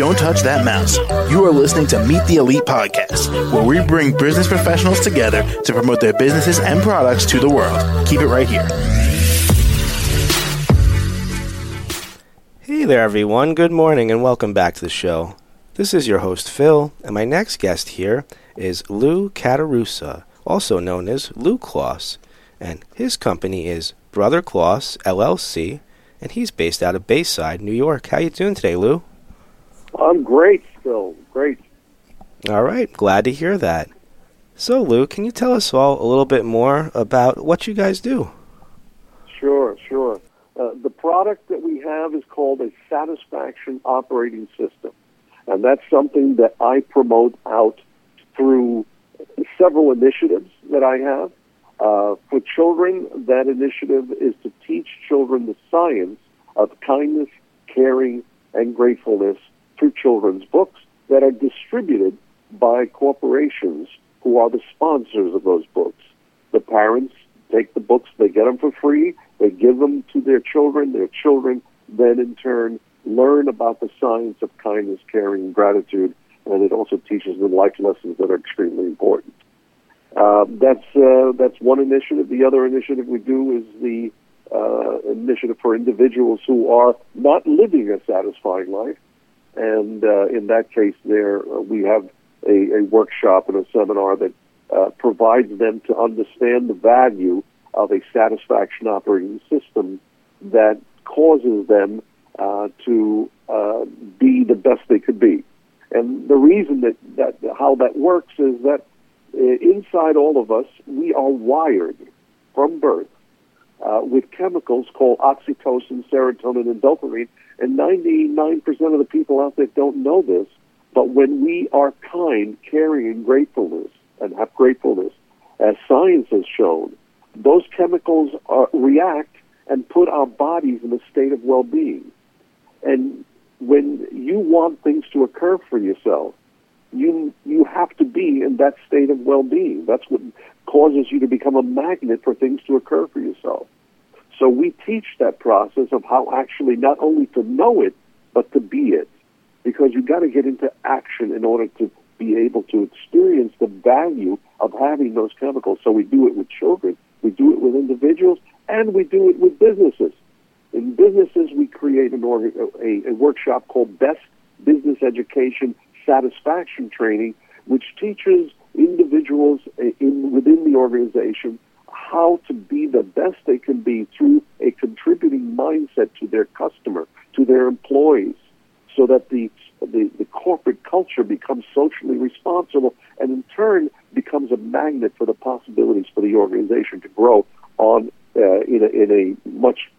Don't touch that mouse. You are listening to Meet the Elite Podcast, where we bring business professionals together to promote their businesses and products to the world. Keep it right here. Hey there, everyone. Good morning and welcome back to the show. This is your host, Phil, and my next guest here is Lou Cattaruzza, also known as Lou Kloss, and his company is Brother Kloss LLC, and he's based out of Bayside, New York. How you doing today, Lou? I'm great, still. Great. All right, glad to hear that. So, Lou, can you tell us all a little bit more about what you guys do? Sure, sure. Uh, the product that we have is called a satisfaction operating system. And that's something that I promote out through several initiatives that I have. Uh, for children, that initiative is to teach children the science of kindness, caring, and gratefulness through children's books that are distributed by corporations who are the sponsors of those books. The parents take the books, they get them for free, they give them to their children, their children then in turn learn about the science of kindness, caring, and gratitude, and it also teaches them life lessons that are extremely important. Uh, that's uh, that's one initiative. The other initiative we do is the uh, initiative for individuals who are not living a satisfying life, and uh, in that case, there uh, we have a, a, workshop and a seminar that uh, provides them to understand the value of a satisfaction operating system that causes them uh, to uh, be the best they could be. And the reason that, that how that works is that inside all of us, we are wired from birth uh, with chemicals called oxytocin, serotonin, and dopamine. And 99% of the people out there don't know this. But when we are kind, caring, and gratefulness, and have gratefulness, as science has shown, those chemicals are, react and put our bodies in a state of well-being. And when you want things to occur for yourself, you you have to be in that state of well-being. That's what causes you to become a magnet for things to occur for yourself. So we teach that process of how actually not only to know it, but to be it. Because you've got to get into action in order to be able to experience the value of having those chemicals. So we do it with children, we do it with individuals, and we do it with businesses. In businesses, we create an org- a, a workshop called Best Business Education Satisfaction Training, which teaches individuals eh, in, within the organization how to be the best they can be through a contributing mindset to their customer, to their employees, so that the, the, the corporate culture becomes socially responsible and in turn becomes a magnet for the possibilities for the organization to grow on uh, in, a, in a much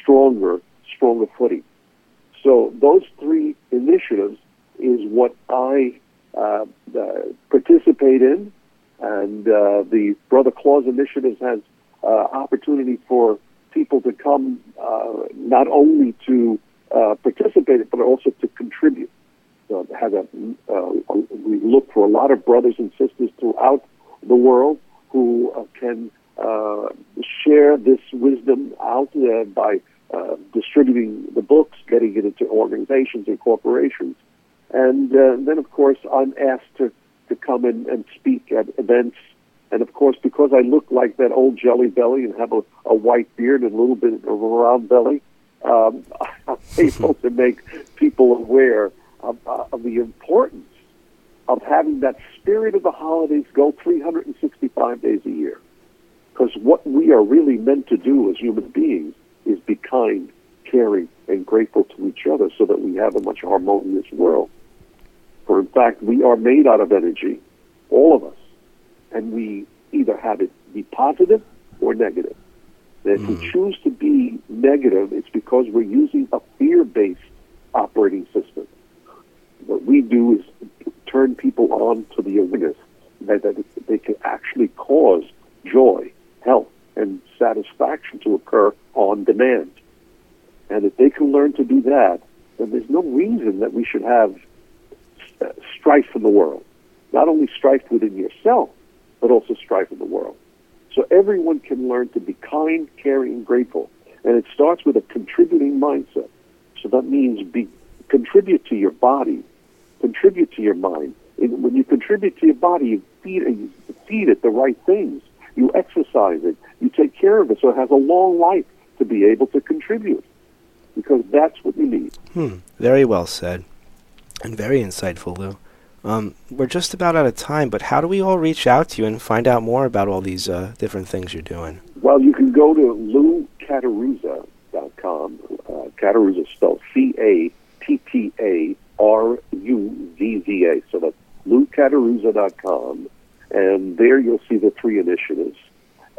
stronger, stronger footing. So those three initiatives is what I uh, uh, participate in, and uh, the Brother Kloss Initiative has uh, opportunity for people to come uh, not only to uh, participate but also to contribute. So have a, we look for a lot of brothers and sisters throughout the world who can share this wisdom out there by uh, distributing the books, getting it into organizations and corporations. And uh, then, of course, I'm asked to, to come in and speak at events. And of course, because I look like that old jelly belly and have a, a white beard and a little bit of a round belly, um, I'm able to make people aware of, uh, of the importance of having that spirit of the holidays go 365 days a year. Because what we are really meant to do as human beings is be kind, caring, and grateful to each other so that we have a much harmonious world. For in fact, we are made out of energy, all of us, and we either have it be positive or negative. And if mm. we choose to be negative, it's because we're using a fear-based operating system. What we do is turn people on to the awareness that, that they can actually cause joy, health, and satisfaction to occur on demand. And if they can learn to do that, then there's no reason that we should have strife in the world. Not only strife within yourself, but also strife in the world. So everyone can learn to be kind, caring, grateful. And it starts with a contributing mindset. So that means be contribute to your body, contribute to your mind. And when you contribute to your body, you feed, you feed it the right things. You exercise it. You take care of it so it has a long life to be able to contribute because that's what you need. Hmm. Very well said. And very insightful, Lou. Um, we're just about out of time, but how do we all reach out to you and find out more about all these uh, different things you're doing? Well, you can go to loucattaruzza.com. Uh, Cattaruzza spelled C-A-T-T-A-R-U-Z-Z-A. So that's loucattaruzza.com. And there you'll see the three initiatives.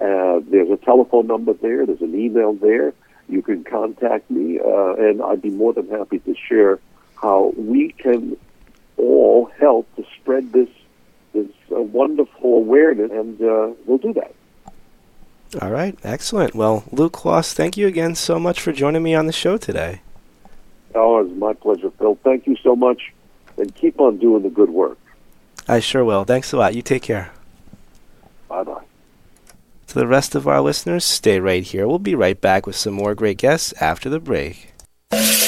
Uh, there's a telephone number there. There's an email there. You can contact me, uh, and I'd be more than happy to share how we can all help to spread this this uh, wonderful awareness, and uh, we'll do that. All right, excellent. Well, Luke Kloss, thank you again so much for joining me on the show today. Oh, it's my pleasure, Phil. Thank you so much, and keep on doing the good work. I sure will. Thanks a lot. You take care. Bye bye. To the rest of our listeners, stay right here. We'll be right back with some more great guests after the break.